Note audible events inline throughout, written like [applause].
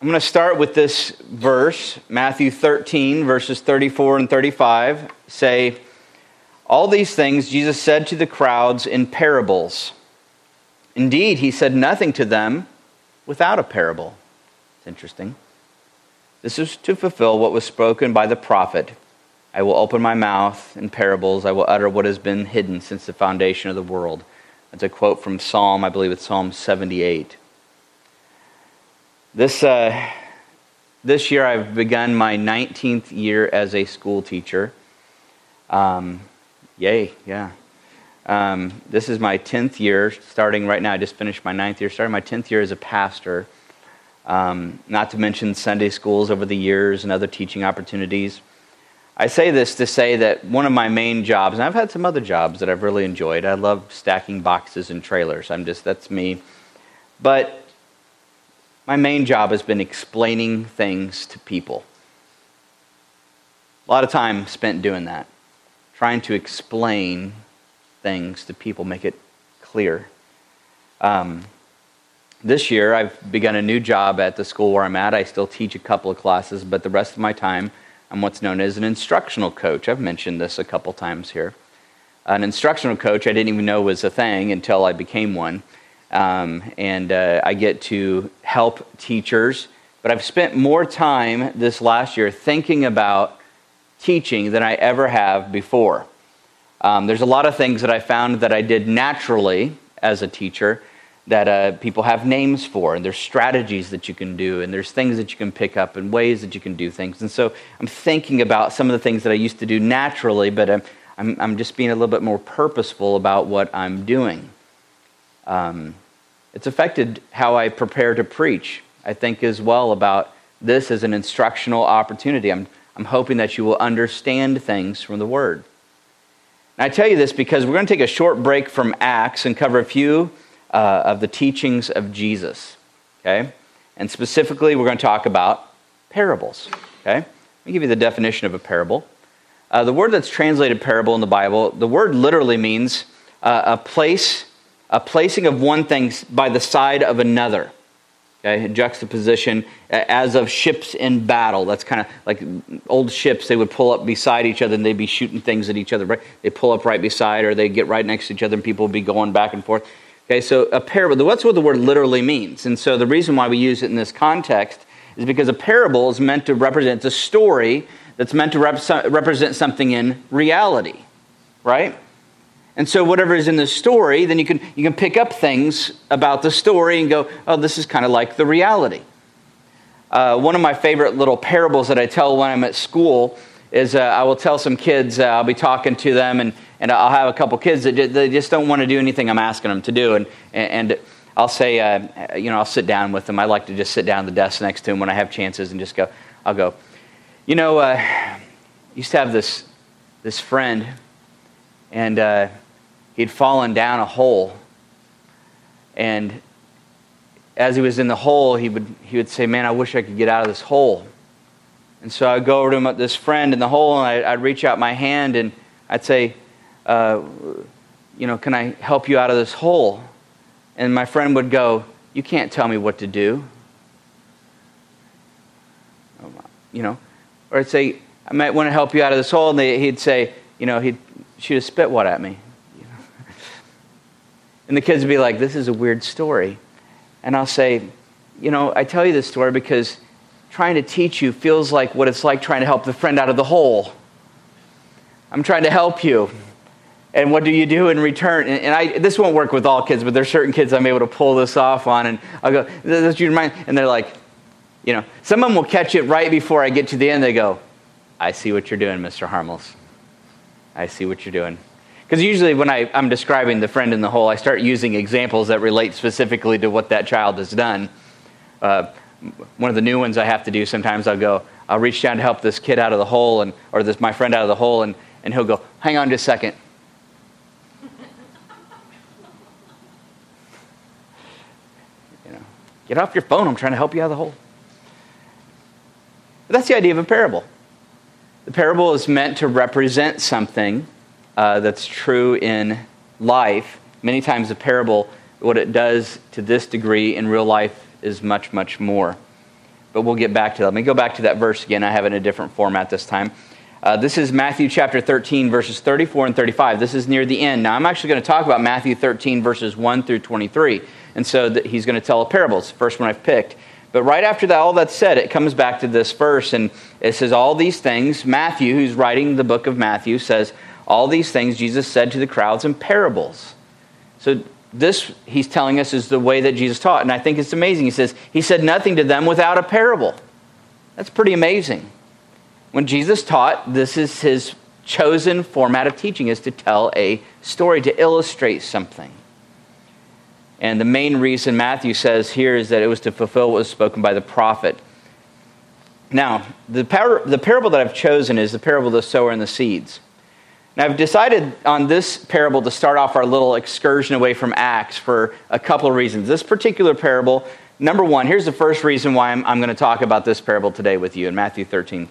I'm going to start with this verse, Matthew 13, verses 34 and 35 say, All these things Jesus said to the crowds in parables. Indeed, he said nothing to them without a parable. It's interesting. This is to fulfill what was spoken by the prophet. I will open my mouth in parables. I will utter what has been hidden since the foundation of the world. That's a quote from Psalm, I believe it's Psalm 78. This, uh, this year, I've begun my 19th year as a school teacher. Um, yay, yeah. Um, this is my 10th year, starting right now. I just finished my ninth year, starting my 10th year as a pastor. Um, not to mention Sunday schools over the years and other teaching opportunities. I say this to say that one of my main jobs, and I've had some other jobs that I've really enjoyed. I love stacking boxes and trailers. I'm just, that's me. But my main job has been explaining things to people. A lot of time spent doing that, trying to explain things to people, make it clear. Um, this year, I've begun a new job at the school where I'm at. I still teach a couple of classes, but the rest of my time, I'm what's known as an instructional coach. I've mentioned this a couple times here. An instructional coach, I didn't even know was a thing until I became one. Um, and uh, I get to help teachers. But I've spent more time this last year thinking about teaching than I ever have before. Um, there's a lot of things that I found that I did naturally as a teacher that uh, people have names for, and there's strategies that you can do, and there's things that you can pick up, and ways that you can do things. And so I'm thinking about some of the things that I used to do naturally, but I'm, I'm, I'm just being a little bit more purposeful about what I'm doing. Um, it's affected how I prepare to preach. I think as well about this as an instructional opportunity. I'm, I'm hoping that you will understand things from the Word. And I tell you this because we're going to take a short break from Acts and cover a few uh, of the teachings of Jesus. Okay? And specifically, we're going to talk about parables. Okay? Let me give you the definition of a parable. Uh, the word that's translated parable in the Bible, the word literally means uh, a place a placing of one thing by the side of another. Okay, juxtaposition as of ships in battle. That's kind of like mm, old ships. They would pull up beside each other and they'd be shooting things at each other. Right? They pull up right beside, or they get right next to each other, and people would be going back and forth. Okay, so a parable. That's what the word literally means. And so the reason why we use it in this context is because a parable is meant to represent a story that's meant to represent something in reality, right? And so whatever is in the story, then you can, you can pick up things about the story and go, oh, this is kind of like the reality. Uh, one of my favorite little parables that I tell when I'm at school is uh, I will tell some kids, uh, I'll be talking to them, and, and I'll have a couple kids that they just don't want to do anything I'm asking them to do. And, and I'll say, uh, you know, I'll sit down with them. I like to just sit down at the desk next to them when I have chances and just go, I'll go, you know, uh, I used to have this, this friend, and uh, he'd fallen down a hole. And as he was in the hole, he would, he would say, Man, I wish I could get out of this hole. And so I'd go over to him, this friend in the hole, and I'd, I'd reach out my hand and I'd say, uh, You know, can I help you out of this hole? And my friend would go, You can't tell me what to do. You know, or I'd say, I might want to help you out of this hole. And they, he'd say, You know, he'd shoot a spit what at me. And the kids would be like, This is a weird story. And I'll say, You know, I tell you this story because trying to teach you feels like what it's like trying to help the friend out of the hole. I'm trying to help you. And what do you do in return? And, I, this won't work with all kids, but there's certain kids I'm able to pull this off on. And I'll go, Does your mind? And they're like, you know, some of them will catch it right before I get to the end. They go, I see what you're doing, Mr. Harmels. I see what you're doing. Because usually when I, am describing the friend in the hole, I start using examples that relate specifically to what that child has done. Uh, one of the new ones I have to do sometimes, I'll go, I'll reach down to help this kid out of the hole, and, or this my friend out of the hole, and, and he'll go, hang on just a second. [laughs] you know, get off your phone, I'm trying to help you out of the hole. But that's the idea of a parable. The parable is meant to represent something uh, that's true in life. Many times, a parable, what it does to this degree in real life is much, much more. but we'll get back to that. Let me go back to that verse again. I have it in a different format this time. Uh, this is Matthew chapter 13, verses 34 and 35. This is near the end. Now, I'm actually going to talk about Matthew 13, verses 1 through 23. And so he's going to tell a parable. It's the first one I've picked. But right after that, all that's said, it comes back to this verse, and it says, All these things, Matthew, who's writing the book of Matthew, says, All these things Jesus said to the crowds in parables. So this, he's telling us, is the way that Jesus taught. And I think it's amazing. He says, He said nothing to them without a parable. That's pretty amazing. When Jesus taught, this is his chosen format of teaching, is to tell a story, to illustrate something. And the main reason Matthew says here is that it was to fulfill what was spoken by the prophet. Now, the, par- the parable that I've chosen is the parable of the sower and the seeds. Now, I've decided on this parable to start off our little excursion away from Acts for a couple of reasons. This particular parable, number one, here's the first reason why I'm, I'm going to talk about this parable today with you in Matthew 13.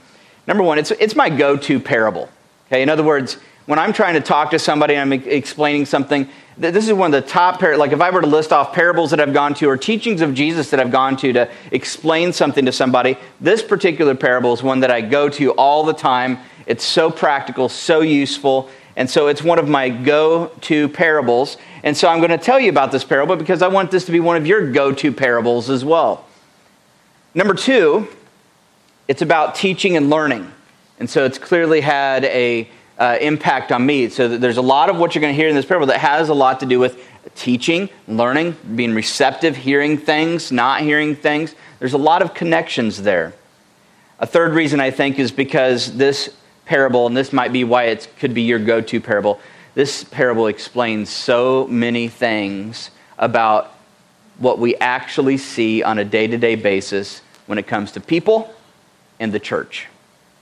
Number one, it's, it's my go to parable. Okay, in other words, when I'm trying to talk to somebody and I'm explaining something, this is one of the top, par- like if I were to list off parables that I've gone to or teachings of Jesus that I've gone to to explain something to somebody, this particular parable is one that I go to all the time. It's so practical, so useful, and so it's one of my go to parables. And so I'm going to tell you about this parable because I want this to be one of your go to parables as well. Number two, it's about teaching and learning. And so it's clearly had a uh, impact on me. So there's a lot of what you're going to hear in this parable that has a lot to do with teaching, learning, being receptive, hearing things, not hearing things. There's a lot of connections there. A third reason I think is because this parable, and this might be why it could be your go to parable, this parable explains so many things about what we actually see on a day to day basis when it comes to people and the church.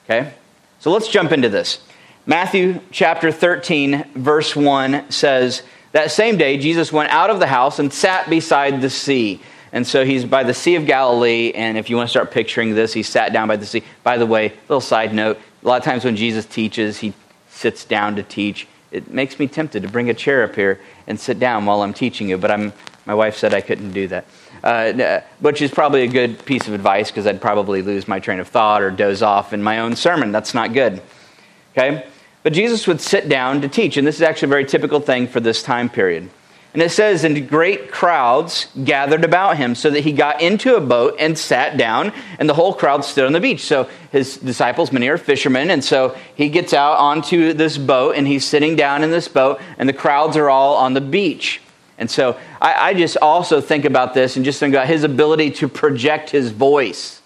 Okay? So let's jump into this. Matthew chapter 13, verse 1 says, That same day, Jesus went out of the house and sat beside the sea. And so he's by the Sea of Galilee. And if you want to start picturing this, he sat down by the sea. By the way, little side note a lot of times when Jesus teaches, he sits down to teach. It makes me tempted to bring a chair up here and sit down while I'm teaching you, but I'm, my wife said I couldn't do that. Uh, which is probably a good piece of advice because I'd probably lose my train of thought or doze off in my own sermon. That's not good. Okay? But Jesus would sit down to teach, and this is actually a very typical thing for this time period. And it says, and great crowds gathered about him, so that he got into a boat and sat down, and the whole crowd stood on the beach. So his disciples, many are fishermen, and so he gets out onto this boat, and he's sitting down in this boat, and the crowds are all on the beach. And so I, I just also think about this and just think about his ability to project his voice.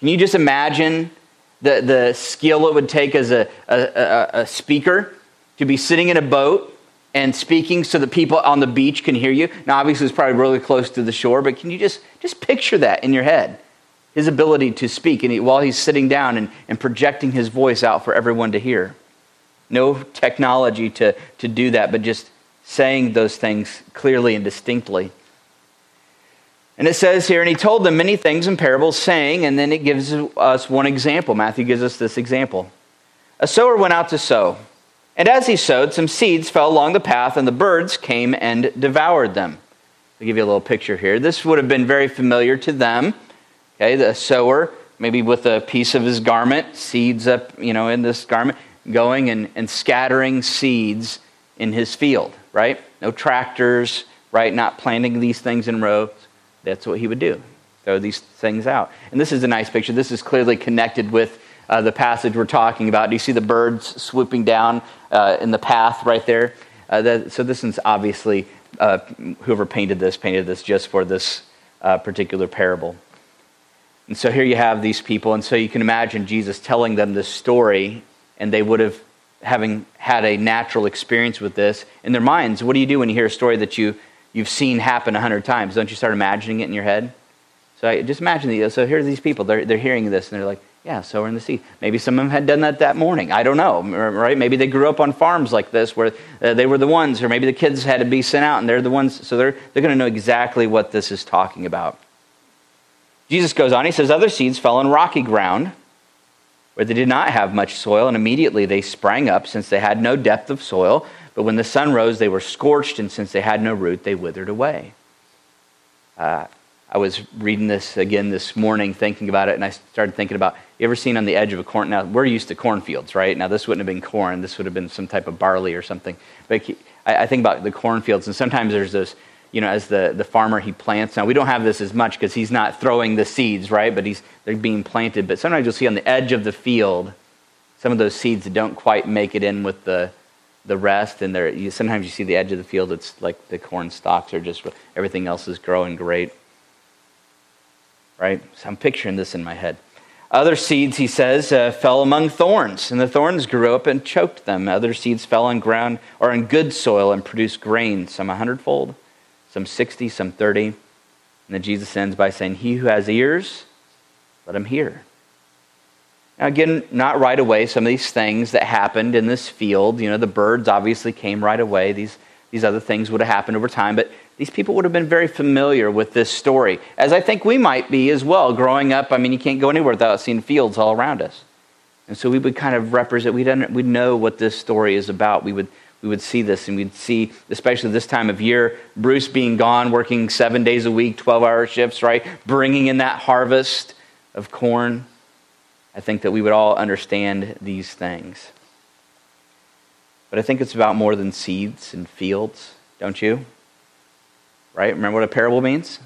Can you just imagine the, the skill it would take as a, a, a, speaker to be sitting in a boat and speaking so that people on the beach can hear you. Now, obviously, it's probably really close to the shore, but can you just, just picture that in your head? His ability to speak and he, while he's sitting down and, and projecting his voice out for everyone to hear. No technology to, to do that, but just saying those things clearly and distinctly. And it says here, and he told them many things in parables, saying, and then it gives us one example. Matthew gives us this example. A sower went out to sow, and as he sowed, some seeds fell along the path, and the birds came and devoured them. I'll give you a little picture here. This would have been very familiar to them. Okay, the sower, maybe with a piece of his garment, seeds up, you know, in this garment, going and, and scattering seeds in his field, right? No tractors, right? Not planting these things in rows that's what he would do throw these things out. And this is a nice picture. This is clearly connected with uh, the passage we're talking about. Do you see the birds swooping down uh, in the path right there? Uh, that, so this is obviously uh, whoever painted this painted this just for this uh, particular parable. And so here you have these people, and so you can imagine Jesus telling them this story, and they would have having had a natural experience with this in their minds. What do you do when you hear a story that you you've seen happen a hundred times. Don't you start imagining it in your head? So I, just imagine these. So here are these people. They're, they're hearing this and they're like, yeah, so we're in the sea. Maybe some of them had done that that morning. I don't know, right? Maybe they grew up on farms like this where uh, they were the ones, or maybe the kids had to be sent out and they're the ones. So they're, they're going to know exactly what this is talking about. Jesus goes on. He says, Other seeds fell on rocky ground where they did not have much soil, and immediately they sprang up since they had no depth of soil. But when the sun rose, they were scorched, and since they had no root, they withered away. Uh, I was reading this again this morning, thinking about it, and I started thinking about you ever seen on the edge of a corn? Now, we're used to cornfields, right? Now, this wouldn't have been corn, this would have been some type of barley or something. But I think about the cornfields, and sometimes there's this, you know, as the, the farmer, he plants. Now, we don't have this as much because he's not throwing the seeds, right? But he's, they're being planted. But sometimes you'll see on the edge of the field some of those seeds that don't quite make it in with the, the rest. And you, sometimes you see the edge of the field, it's like the corn stalks are just, everything else is growing great right? So I'm picturing this in my head. Other seeds, he says, uh, fell among thorns, and the thorns grew up and choked them. Other seeds fell on ground or on good soil and produced grain, some a hundredfold, some sixty, some thirty. And then Jesus ends by saying, He who has ears, let him hear. Now, again, not right away. Some of these things that happened in this field, you know, the birds obviously came right away. These, these other things would have happened over time. But these people would have been very familiar with this story, as I think we might be as well. Growing up, I mean, you can't go anywhere without seeing fields all around us. And so we would kind of represent, we'd, we'd know what this story is about. We would, we would see this, and we'd see, especially this time of year, Bruce being gone, working seven days a week, 12 hour shifts, right? Bringing in that harvest of corn. I think that we would all understand these things. But I think it's about more than seeds and fields, don't you? Right? Remember what a parable means?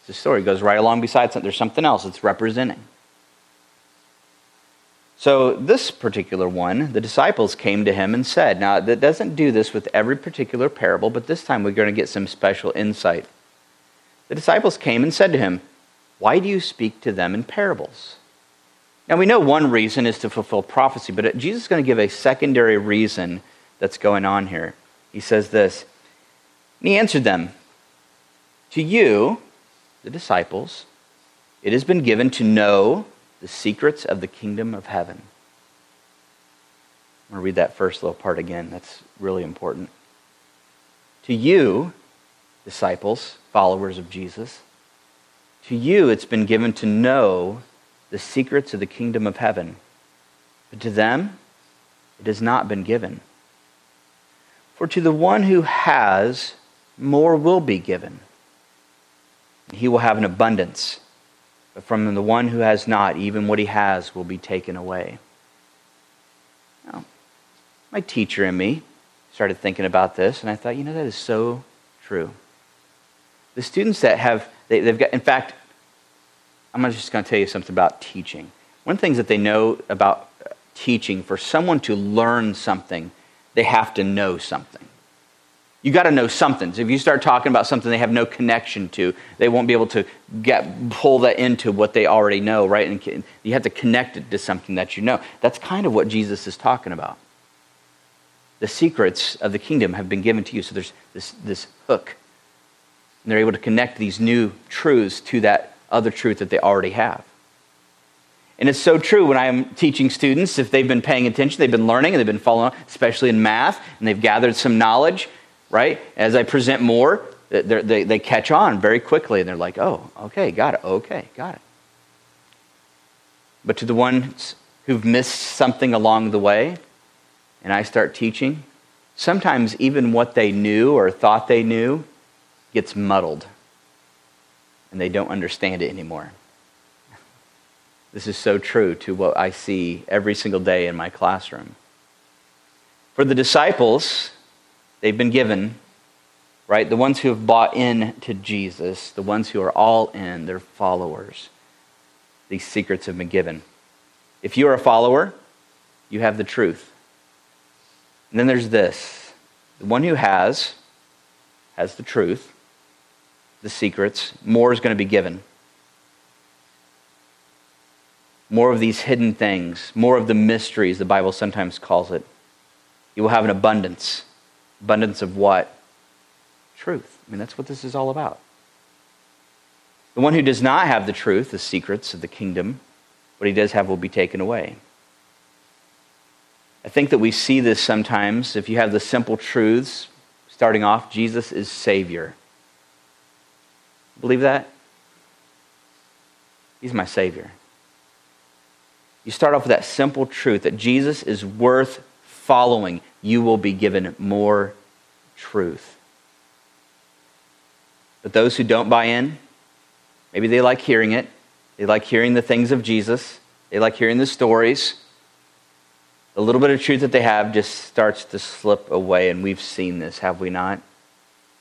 It's a story. It goes right along beside something. There's something else it's representing. So, this particular one, the disciples came to him and said, Now, that doesn't do this with every particular parable, but this time we're going to get some special insight. The disciples came and said to him, Why do you speak to them in parables? Now, we know one reason is to fulfill prophecy, but Jesus is going to give a secondary reason that's going on here. He says this, and he answered them, to you, the disciples, it has been given to know the secrets of the kingdom of heaven. I'm going to read that first little part again. That's really important. To you, disciples, followers of Jesus, to you it's been given to know the secrets of the kingdom of heaven. But to them, it has not been given. For to the one who has, more will be given he will have an abundance. But from the one who has not, even what he has will be taken away. Now, my teacher and me started thinking about this, and I thought, you know, that is so true. The students that have, they, have got, in fact, I'm just going to tell you something about teaching. One of the things that they know about teaching, for someone to learn something, they have to know something you got to know something. So if you start talking about something they have no connection to, they won't be able to get pull that into what they already know, right? And you have to connect it to something that you know. That's kind of what Jesus is talking about. The secrets of the kingdom have been given to you. So there's this, this hook. And they're able to connect these new truths to that other truth that they already have. And it's so true when I'm teaching students, if they've been paying attention, they've been learning, and they've been following, especially in math, and they've gathered some knowledge, right? As I present more, they, they catch on very quickly and they're like, oh, okay, got it, okay, got it. But to the ones who've missed something along the way, and I start teaching, sometimes even what they knew or thought they knew gets muddled and they don't understand it anymore. [laughs] This is so true to what I see every single day in my classroom. For the disciples, they've been given, right? The ones who have bought in to Jesus, the ones who are all in, they're followers. These secrets have been given. If you are a follower, you have the truth. And then there's this the one who has, has the truth, the secrets, more is going to be given. More of these hidden things, more of the mysteries, the Bible sometimes calls it. You will have an abundance. Abundance of what? Truth. I mean, that's what this is all about. The one who does not have the truth, the secrets of the kingdom, what he does have will be taken away. I think that we see this sometimes. If you have the simple truths, starting off, Jesus is Savior. Believe that? He's my Savior. You start off with that simple truth that Jesus is worth following you will be given more truth. But those who don't buy in, Maybe they like hearing it. They like hearing the things of Jesus. They like hearing the stories. The little bit of truth that they have just starts to slip away, and we've seen this, have we not?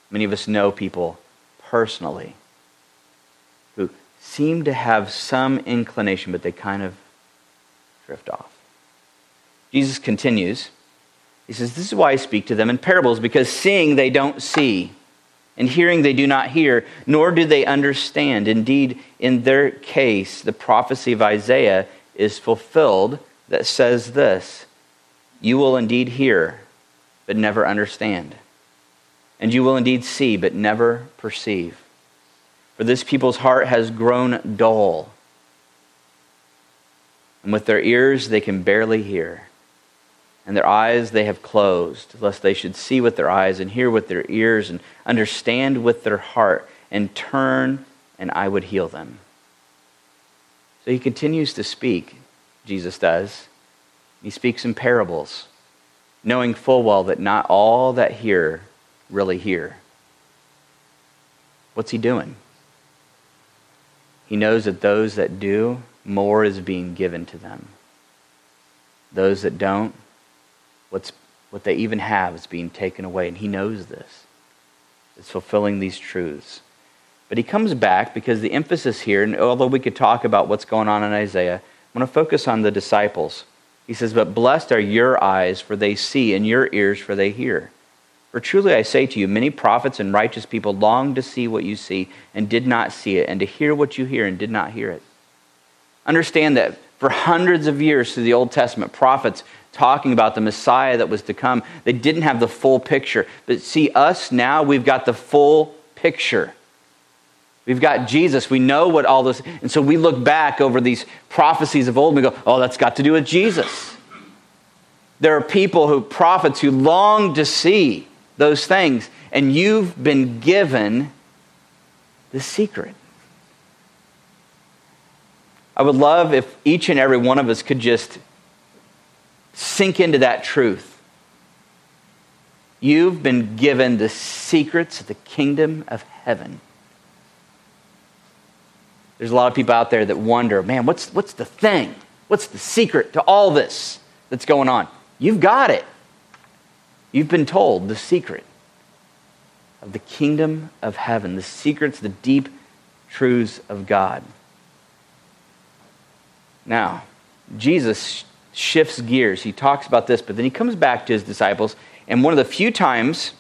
Many of us know people personally who seem to have some inclination, but they kind of drift off. Jesus continues. He says, This is why I speak to them in parables, because seeing they don't see, and hearing they do not hear, nor do they understand. Indeed, in their case, the prophecy of Isaiah is fulfilled that says this You will indeed hear, but never understand. And you will indeed see, but never perceive. For this people's heart has grown dull, and with their ears they can barely hear and their eyes they have closed, lest they should see with their eyes and hear with their ears and understand with their heart and turn, and I would heal them. So he continues to speak, Jesus does. He speaks in parables, knowing full well that not all that hear really hear. What's he doing? He knows that those that do, more is being given to them. Those that don't, what's, what they even have is being taken away. And he knows this. It's fulfilling these truths. But he comes back because the emphasis here, and although we could talk about what's going on in Isaiah, I'm going to focus on the disciples. He says, But blessed are your eyes, for they see, and your ears, for they hear. For truly I say to you, many prophets and righteous people longed to see what you see and did not see it, and to hear what you hear and did not hear it. Understand that for hundreds of years through the Old Testament, prophets talking about the Messiah that was to come. They didn't have the full picture. But see, us now, we've got the full picture. We've got Jesus. We know what all this, and so we look back over these prophecies of old and we go, oh, that's got to do with Jesus. There are people who, prophets, who long to see those things, and you've been given the secret. I would love if each and every one of us could just Sink into that truth. You've been given the secrets of the kingdom of heaven. There's a lot of people out there that wonder, man, what's, what's the thing? What's the secret to all this that's going on? You've got it. You've been told the secret of the kingdom of heaven, the secrets, the deep truths of God. Now, Jesus shifts gears. He talks about this, but then he comes back to his disciples. And one of the few times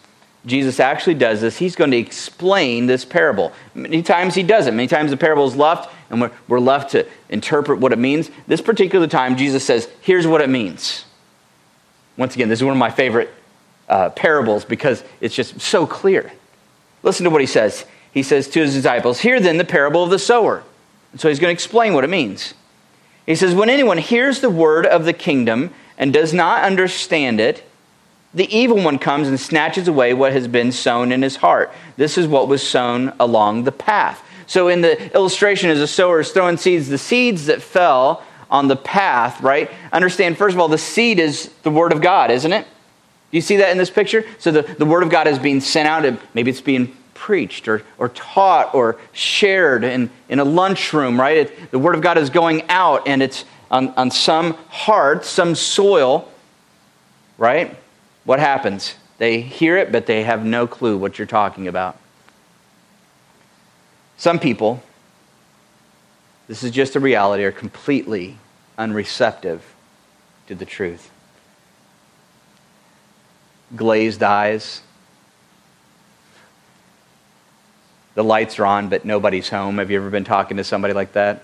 Jesus actually does this, he's going to explain this parable. Many times he doesn't. Many times the parable is left, and we're, we're left to interpret what it means. This particular time, Jesus says, Here's what it means. Once again, this is one of my favorite uh, parables because it's just so clear. Listen to what he says. He says to his disciples, Hear then the parable of the sower. And so he's going to explain what it means. He says, When anyone hears the word of the kingdom and does not understand it, the evil one comes and snatches away what has been sown in his heart. This is what was sown along the path. So, in the illustration, as a sower is throwing seeds, the seeds that fell on the path, right? Understand, first of all, the seed is the Word of God, isn't it? You see that in this picture? So, the, the Word of God is being sent out, and maybe it's being preached or, or taught or shared in, in a lunchroom, right? It, the Word of God is going out and it's on, on some heart, some soil, right? What happens? They hear it, but they have no clue what you're talking about. Some people, this is just a reality, are completely unreceptive to the truth. Glazed eyes, the lights are on, but nobody's home. Have you ever been talking to somebody like that?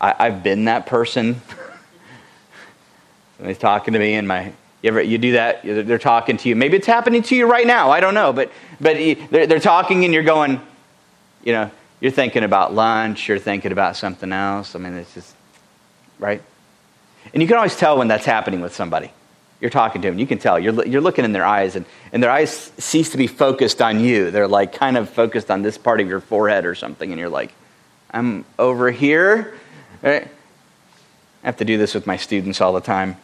I, have been that person. [laughs] Somebody's talking to me, and my you ever you do that? They're talking to you. Maybe it's happening to you right now. I don't know, but but they're, they're talking, and you're going, you know, you're thinking about lunch. You're thinking about something else. I mean, it's just right. And you can always tell when that's happening with somebody you're talking to them. You can tell. You're, you're looking in their eyes, and, and their eyes cease to be focused on you. They're like kind of focused on this part of your forehead or something, and you're like, I'm over here. Right? I have to do this with my students all the time.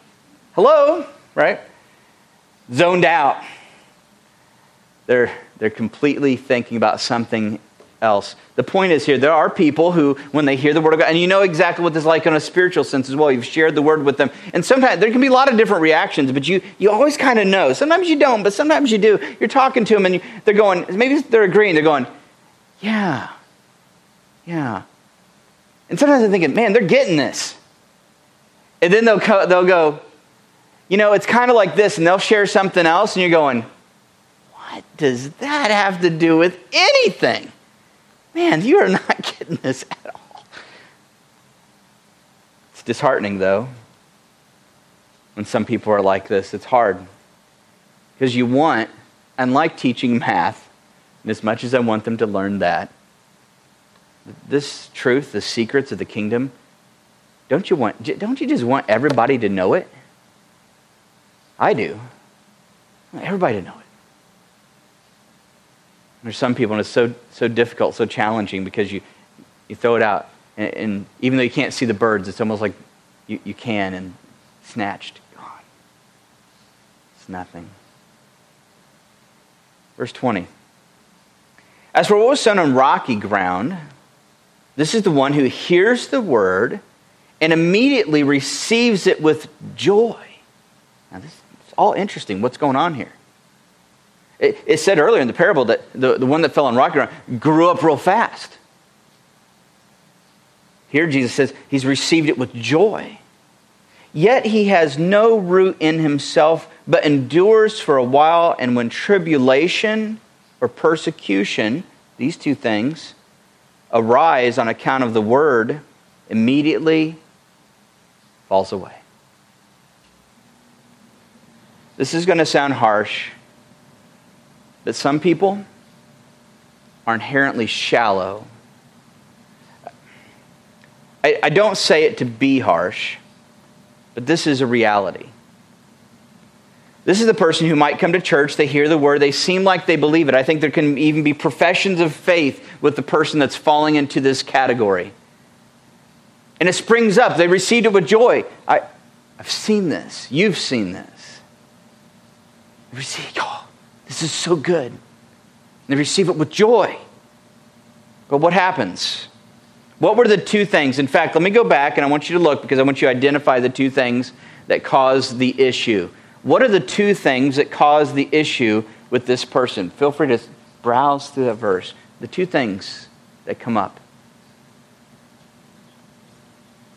Hello, right? Zoned out. They're, they're completely thinking about something else. The point is here, there are people who, when they hear the word of God, and you know exactly what this is like in a spiritual sense as well. You've shared the word with them. And sometimes there can be a lot of different reactions, but you, you always kind of know. Sometimes you don't, but sometimes you do. You're talking to them and they're going, maybe they're agreeing. They're going, yeah, yeah. And sometimes I'm thinking, man, they're getting this. And then they'll, co- they'll go, you know, it's kind of like this, and they'll share something else, and you're going, what does that have to do with anything? Man, you are not [laughs] getting this at all. It's disheartening, though, when some people are like this. It's hard. Because you want, unlike teaching math, and as much as I want them to learn that, this truth, the secrets of the kingdom, don't you want don't you just want everybody to know it? I do. everybody to know it. There's some people, and it's so, so difficult, so challenging because you, you throw it out, and, and even though you can't see the birds, it's almost like you, you can, and snatched, gone. It's nothing. Verse 20. As for what was sown on rocky ground, this is the one who hears the word and immediately receives it with joy. Now, this is all interesting. What's going on here? It, it said earlier in the parable that the, the one that fell on rocky ground grew up real fast. Here, Jesus says he's received it with joy. Yet he has no root in himself, but endures for a while, and when tribulation or persecution, these two things, arise on account of the word, immediately falls away. This is going to sound harsh, but some people are inherently shallow. I, I don't say it to be harsh, but this is a reality. This is the person who might come to church, they hear the word, they seem like they believe it. I think there can even be professions of faith with the person that's falling into this category. And it springs up. They received it with joy. I, I've seen this. You've seen this. Receive, oh, this is so good. And they receive it with joy. But what happens? What were the two things? In fact, let me go back and I want you to look because I want you to identify the two things that caused the issue. What are the two things that caused the issue with this person? Feel free to browse through that verse. The two things that come up.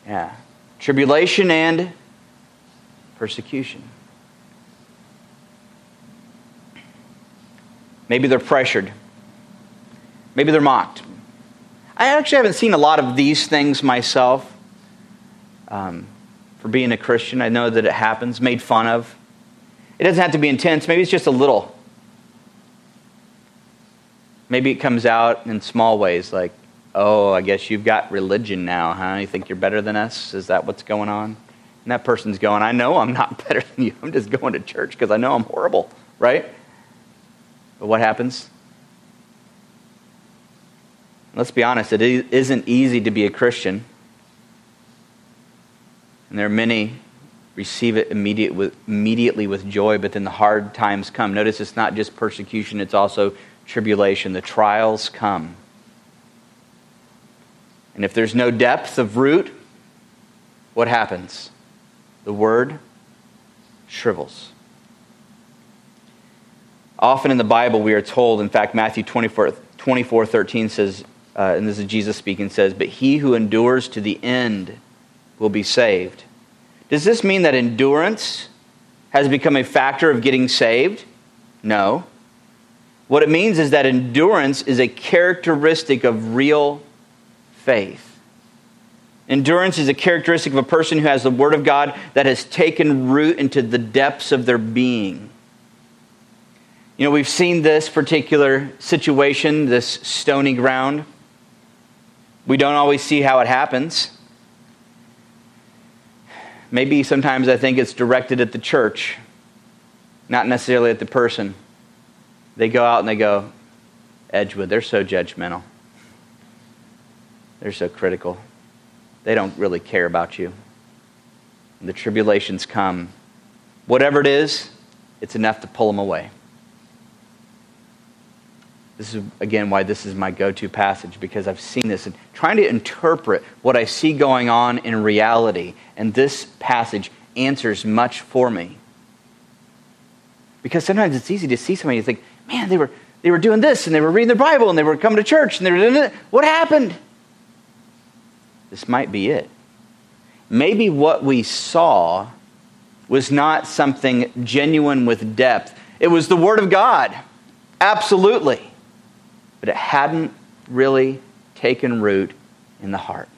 Yeah. Tribulation and persecution. Maybe they're pressured. Maybe they're mocked. I actually haven't seen a lot of these things myself um, for being a Christian. I know that it happens, made fun of. It doesn't have to be intense, maybe it's just a little. Maybe it comes out in small ways, like oh, I guess you've got religion now, huh? You think you're better than us? Is that what's going on? And that person's going, I know I'm not [laughs] better than you. I'm just going to church because I know I'm horrible, right? But what happens? Let's be honest, it isn't easy to be a Christian. And there are many receive it immediate with, immediately with joy, but then the hard times come. Notice it's not just persecution, it's also tribulation. The trials come. And if there's no depth of root, what happens? The word shrivels. Often in the Bible, we are told, in fact, Matthew 24, 24 13 says, uh, and this is Jesus speaking, says, But he who endures to the end will be saved. Does this mean that endurance has become a factor of getting saved? No. What it means is that endurance is a characteristic of real faith. Endurance is a characteristic of a person who has the Word of God that has taken root into the depths of their being. You know, we've seen this particular situation, this stony ground. We don't always see how it happens. Maybe sometimes I think it's directed at the church, not necessarily at the person. They go out and they go, Edgewood, they're so judgmental. They're so critical. They don't really care about you. And the tribulations come. Whatever it is, it's enough to pull them away. This is, again, why this is my go to passage, because I've seen this and trying to interpret what I see going on in reality. And this passage answers much for me. Because sometimes it's easy to see somebody and think, man, they were, they were doing this and they were reading the Bible and they were coming to church and they were doing it. What happened? This might be it. Maybe what we saw was not something genuine with depth. It was the Word of God, absolutely. But it hadn't really taken root in the heart.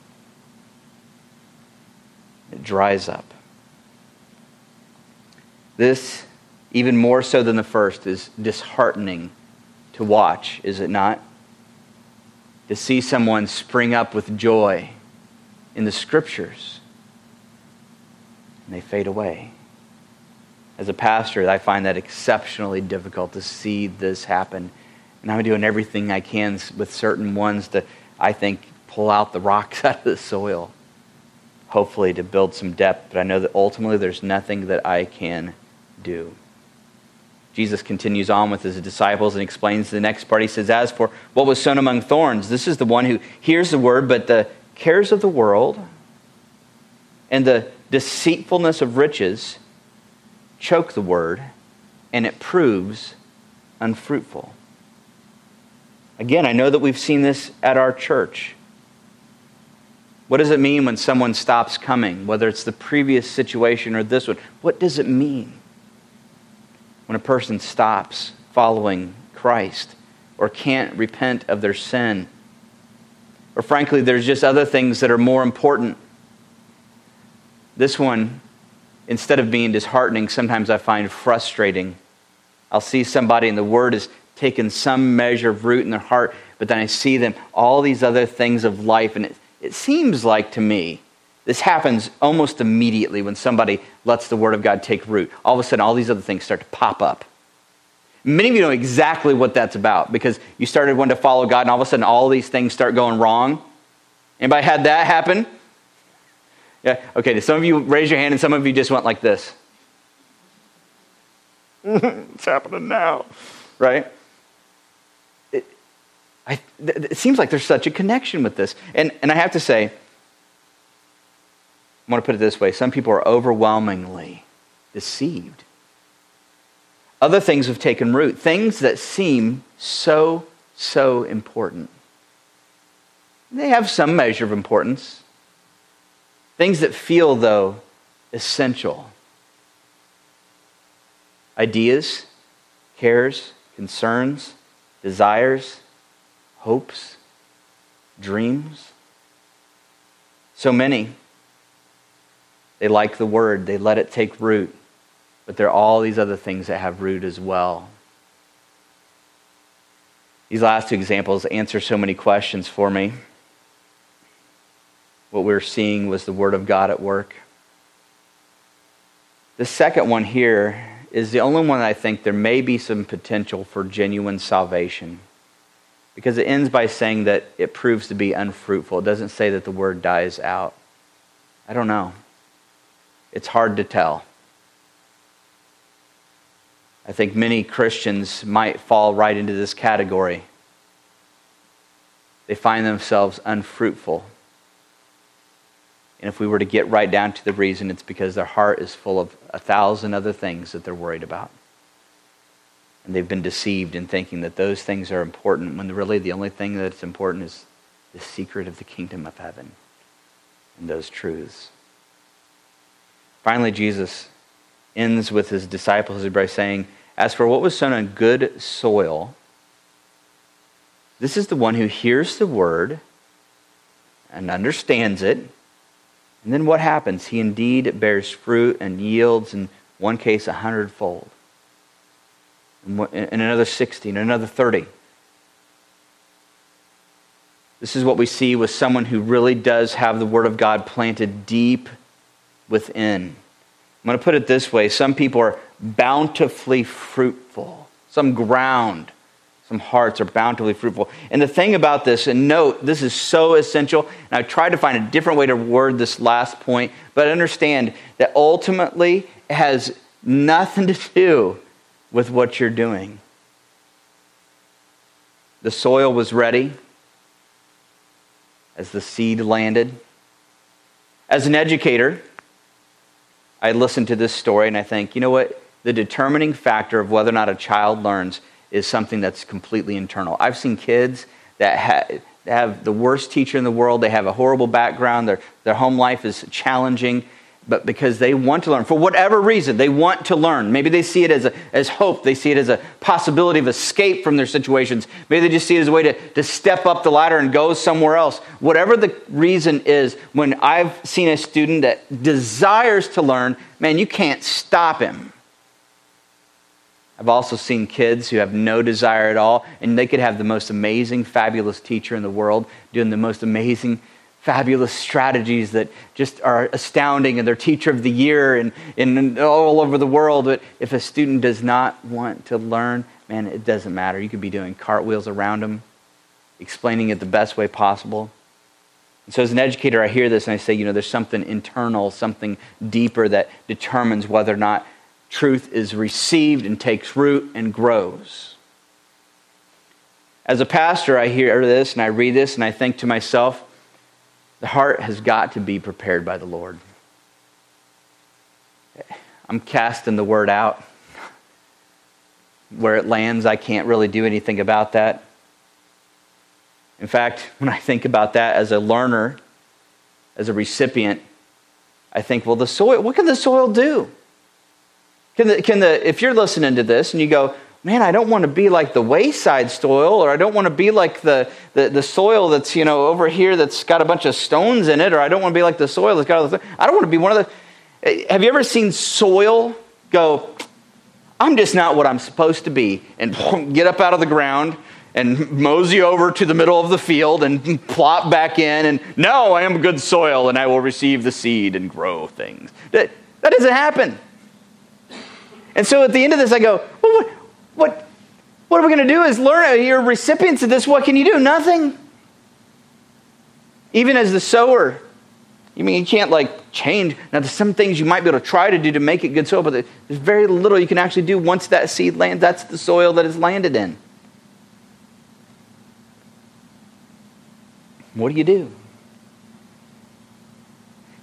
It dries up. This, even more so than the first, is disheartening to watch, is it not? To see someone spring up with joy in the scriptures and they fade away. As a pastor, I find that exceptionally difficult to see this happen. And I'm doing everything I can with certain ones to, I think, pull out the rocks [laughs] out of the soil, hopefully to build some depth. But I know that ultimately there's nothing that I can do. Jesus continues on with his disciples and explains the next part. He says, As for what was sown among thorns, this is the one who hears the word, but the cares of the world and the deceitfulness of riches choke the word, and it proves unfruitful. Again, I know that we've seen this at our church. What does it mean when someone stops coming, whether it's the previous situation or this one? What does it mean when a person stops following Christ or can't repent of their sin? Or frankly, there's just other things that are more important. This one instead of being disheartening, sometimes I find frustrating. I'll see somebody and the word has taken some measure of root in their heart, but then I see them, all these other things of life, and it, it seems like to me, this happens almost immediately when somebody lets the word of God take root. All of a sudden, all these other things start to pop up. Many of you know exactly what that's about because you started wanting to follow God, and all of a sudden, all these things start going wrong. Anybody had that happen? Yeah. Okay. Some of you raise your hand, and some of you just went like this. [laughs] it's happening now, right? I, it seems like there's such a connection with this, and and I have to say, I want to put it this way: some people are overwhelmingly deceived. Other things have taken root, things that seem so so important. They have some measure of importance. Things that feel, though, essential. Ideas, cares, concerns, desires, hopes, dreams. So many. They like the word, they let it take root, but there are all these other things that have root as well. These last two examples answer so many questions for me what we're seeing was the Word of God at work. The second one here is the only one I think there may be some potential for genuine salvation because it ends by saying that it proves to be unfruitful. It doesn't say that the word dies out. I don't know. It's hard to tell. I think many Christians might fall right into this category. They find themselves unfruitful and if we were to get right down to the reason, it's because their heart is full of a thousand other things that they're worried about. And they've been deceived in thinking that those things are important when really the only thing that's important is the secret of the kingdom of heaven and those truths. Finally, Jesus ends with his disciples by saying, As for what was sown on good soil, this is the one who hears the word and understands it and then what happens? He indeed bears fruit and yields, in one case, a hundredfold, in another 60, and another 30. This is what we see with someone who really does have the Word of God planted deep within. I'm going to put it this way some people are bountifully fruitful, some ground some hearts are bountifully fruitful. And the thing about this, and note, this is so essential, and I tried to find a different way to word this last point, but understand that ultimately it has nothing to do with what you're doing. the soil was ready as the seed landed. As an educator, I listen to this story and I think, you know what? The determining factor of whether or not a child learns is something that's completely internal. I've seen kids that ha- have the worst teacher in the world, they have a horrible background, their, their home life is challenging, but because they want to learn. For whatever reason, they want to learn. Maybe they see it as, a, as hope. They see it as a possibility of escape from their situations. Maybe they just see it as a way to, to step up the ladder and go somewhere else. Whatever the reason is, when I've seen a student that desires to learn, man, you can't stop him. I've also seen kids who have no desire at all, and they could have the most amazing, fabulous teacher in the world doing the most amazing, fabulous strategies that just are astounding and they're teacher of the year and, and all over the world. But if a student does not want to learn, man, it doesn't matter. You could be doing cartwheels around them, explaining it the best way possible. And so, as an educator, I hear this and I say, you know, there's something internal, something deeper that determines whether or not truth is received and takes root and grows. As a pastor, I hear this and I read this and I think to myself, the heart has got to be prepared by the Lord. I'm casting the word out. Where it lands, I can't really do anything about that. In fact, when I think about that as a learner, as a recipient, I think, well, the soil, what can the soil do? Can the, can the, if you're listening to this and you go, man, I don't want to be like the wayside soil, or I don't want to be like the, the, the, soil that's, you know, over here that's got a bunch of stones in it, or I don't want to be like the soil that's got all the, I don't want to be one of the, eh, have you ever seen soil go, I'm just not what I'm supposed to be, and [laughs] get up out of the ground and mosey over to the middle of the field and plop back in, and no, I am good soil, and I will receive the seed and grow things. That, that doesn't happen. And so at the end of this, I go, well, what, what, what are we going to do is learn. Uh, you're recipients of this. What can you do? Nothing. Even as the sower, you mean you can't like change. Now, there's some things you might be able to try to do to make it good soil, but there's very little you can actually do once that seed lands. That's the soil that it's landed in. What do you do?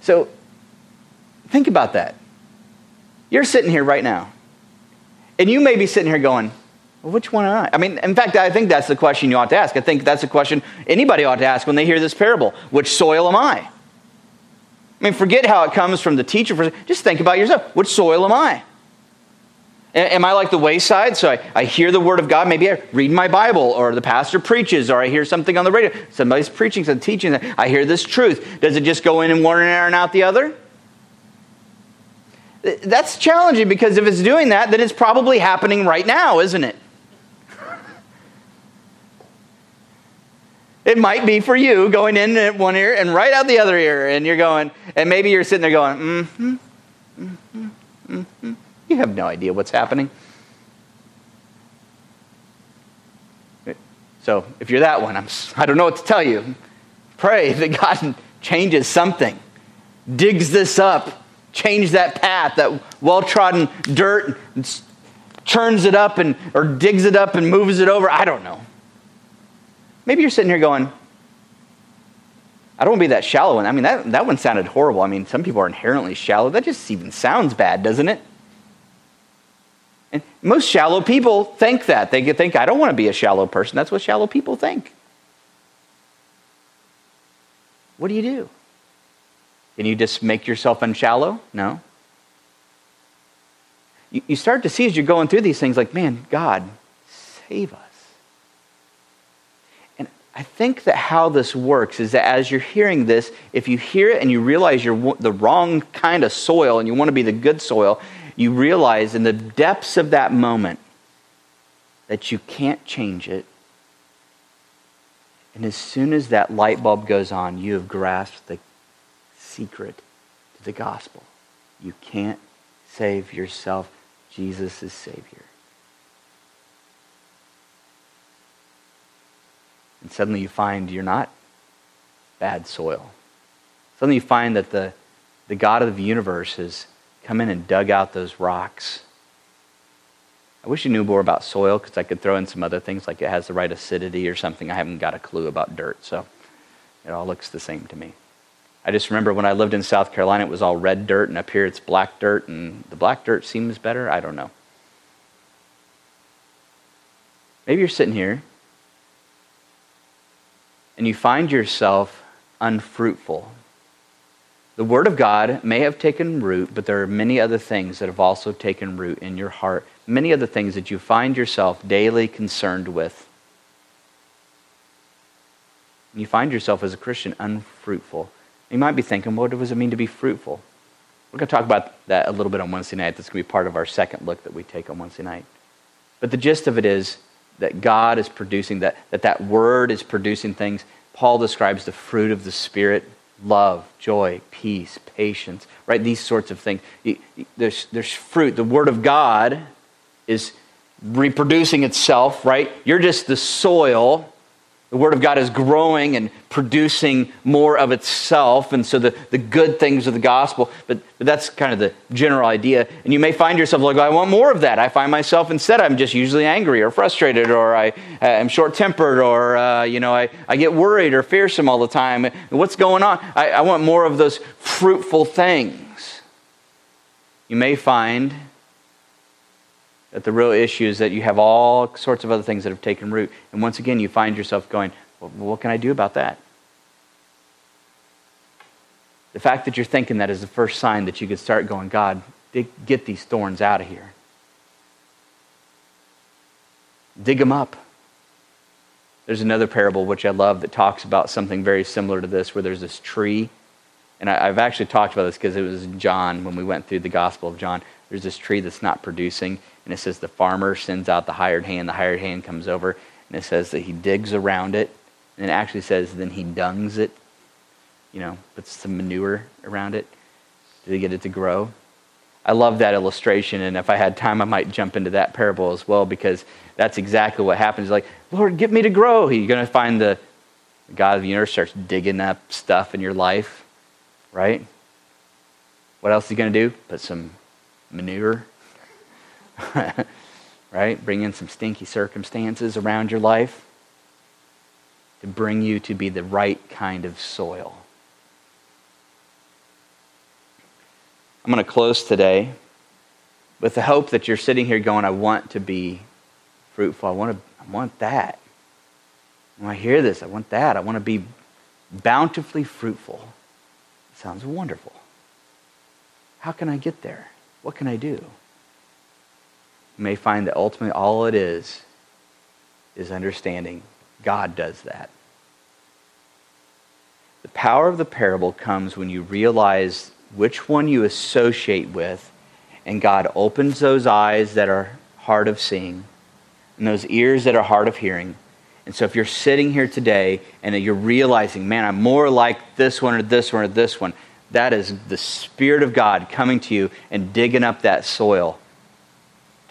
So, think about that. You're sitting here right now. And you may be sitting here going, well, which one am I? I mean, in fact, I think that's the question you ought to ask. I think that's a question anybody ought to ask when they hear this parable. Which soil am I? I mean, forget how it comes from the teacher. Just think about yourself. Which soil am I? Am I like the wayside? So I, I hear the word of God. Maybe I read my Bible, or the pastor preaches, or I hear something on the radio. Somebody's preaching, some teaching. I hear this truth. Does it just go in in one ear and out the other? That's challenging because if it's doing that, then it's probably happening right now, isn't it? It might be for you going in at one ear and right out the other ear, and you're going, and maybe you're sitting there going, mm-hmm, mm-hmm, mm-hmm. You have no idea what's happening. So if you're that one, I'm, I don't know what to tell you. Pray that God [laughs] changes something, digs this up, change that path, that well trodden dirt, and churns it up and, or digs it up and moves it over. I don't know. Maybe you're sitting here going, I don't want to be that shallow one. I mean, that, that one sounded horrible. I mean, some people are inherently shallow. That just even sounds bad, doesn't it? And most shallow people think that. They think, I don't want to be a shallow person. That's what shallow people think. What do you do? Can you just make yourself unshallow? No. You, start to see as you're going through these things, like, man, God, save us. And I think that how this works is that as you're hearing this, if you hear it and you realize you're the wrong kind of soil and you want to be the good soil, you realize in the depths of that moment that you can't change it. And as soon as that light bulb goes on, you have grasped the secret to the gospel. You can't save yourself. Jesus is Savior. And suddenly you find you're not bad soil. Suddenly you find that the, the God of the universe has come in and dug out those rocks I wish you knew more about soil because I could throw in some other things like it has the right acidity or something. I haven't got a clue about dirt, so it all looks the same to me. I just remember when I lived in South Carolina, it was all red dirt, and up here it's black dirt, and the black dirt seems better. I don't know. Maybe you're sitting here and you find yourself unfruitful. The Word of God may have taken root, but there are many other things that have also taken root in your heart. Many other things that you find yourself daily concerned with. You find yourself as a Christian unfruitful. You might be thinking, what does it mean to be fruitful? We're going to talk about that a little bit on Wednesday night. That's going to be part of our second look that we take on Wednesday night. But the gist of it is that God is producing, that that, that word is producing things. Paul describes the fruit of the Spirit love, joy, peace, patience, right? These sorts of things. There's, there's fruit. The Word of God is reproducing itself, right? You're just the soil the Word of God is growing and producing more of itself, and so the, the good things of the gospel, but, but that's kind of the general idea. And you may find yourself like, I want more of that. I find myself instead, I'm just usually angry or frustrated, or I am short tempered, or uh, you know, I, I get worried or fearsome all the time. What's going on? I, I want more of those fruitful things. You may find that the real issue is that you have all sorts of other things that have taken root. And once again, you find yourself going, well, what can I do about that? The fact that you're thinking that is the first sign that you could start going, God, get these thorns out of here. Dig them up. There's another parable which I love that talks about something very similar to this, where there's this tree. And I, have actually talked about this because it was John when we went through the Gospel of John. There's this tree that's not producing and it says the farmer sends out the hired hand. The hired hand comes over, and it says that he digs around it. And it actually says then he dungs it, you know, puts some manure around it to get it to grow. I love that illustration, and if I had time, I might jump into that parable as well because that's exactly what happens. Like, Lord, get me to grow. You're going to find the, God of the universe starts digging up stuff in your life, right? What else is he going to do? Put some manure [laughs] right? Bring in some stinky circumstances around your life to bring you to be the right kind of soil. I'm going to close today with the hope that you're sitting here going, I want to be fruitful. I want, to, I want that. When I hear this, I want that. I want to be bountifully fruitful. It sounds wonderful. How can I get there? What can I do? May find that ultimately all it is is understanding God does that. The power of the parable comes when you realize which one you associate with, and God opens those eyes that are hard of seeing and those ears that are hard of hearing. And so, if you're sitting here today and you're realizing, man, I'm more like this one or this one or this one, that is the Spirit of God coming to you and digging up that soil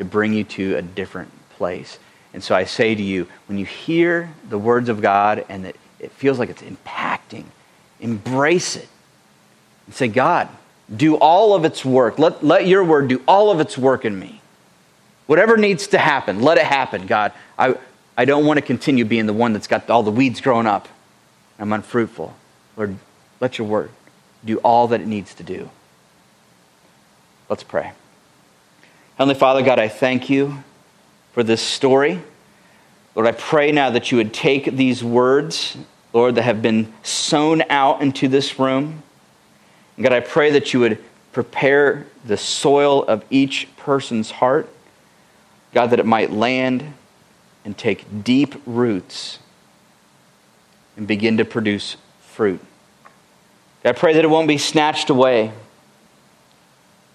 to bring you to a different place. And so I say to you, when you hear the words of God and that it feels like it's impacting, embrace it and say, God, do all of its work. Let, let your word do all of its work in me. Whatever needs to happen, let it happen, God. I, I don't want to continue being the one that's got all the weeds growing up. I'm unfruitful. Lord, let your word do all that it needs to do. Let's pray. Heavenly Father, God, I thank you for this story. Lord, I pray now that you would take these words, Lord, that have been sown out into this room. And God, I pray that you would prepare the soil of each person's heart. God, that it might land and take deep roots and begin to produce fruit. God, I pray that it won't be snatched away.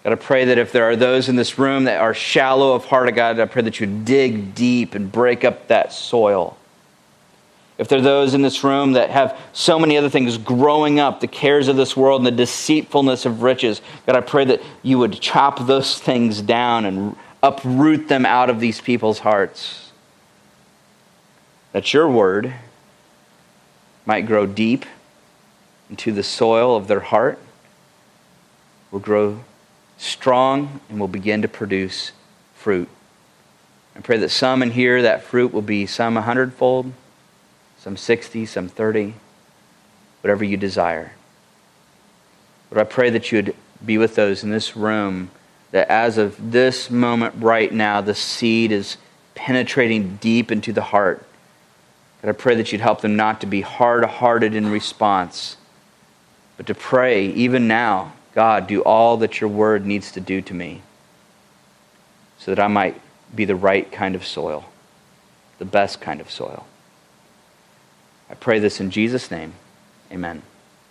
God, I pray that if there are those in this room that are shallow of heart, God, I pray that you dig deep and break up that soil. If there are those in this room that have so many other things growing up, the cares of this world and the deceitfulness of riches, God, I pray that you would chop those things down and uproot them out of these people's hearts. That your word might grow deep into the soil of their heart, will grow strong and will begin to produce fruit. I pray that some in here, that fruit will be some a hundredfold, some 60, some 30, whatever you desire. But I pray that you would be with those in this room that as of this moment right now, the seed is penetrating deep into the heart. But I pray that you'd help them not to be hard hearted in response, but to pray, even now, God, do all that your word needs to do to me so that I might be the right kind of soil, the best kind of soil. I pray this in Jesus' name. Amen.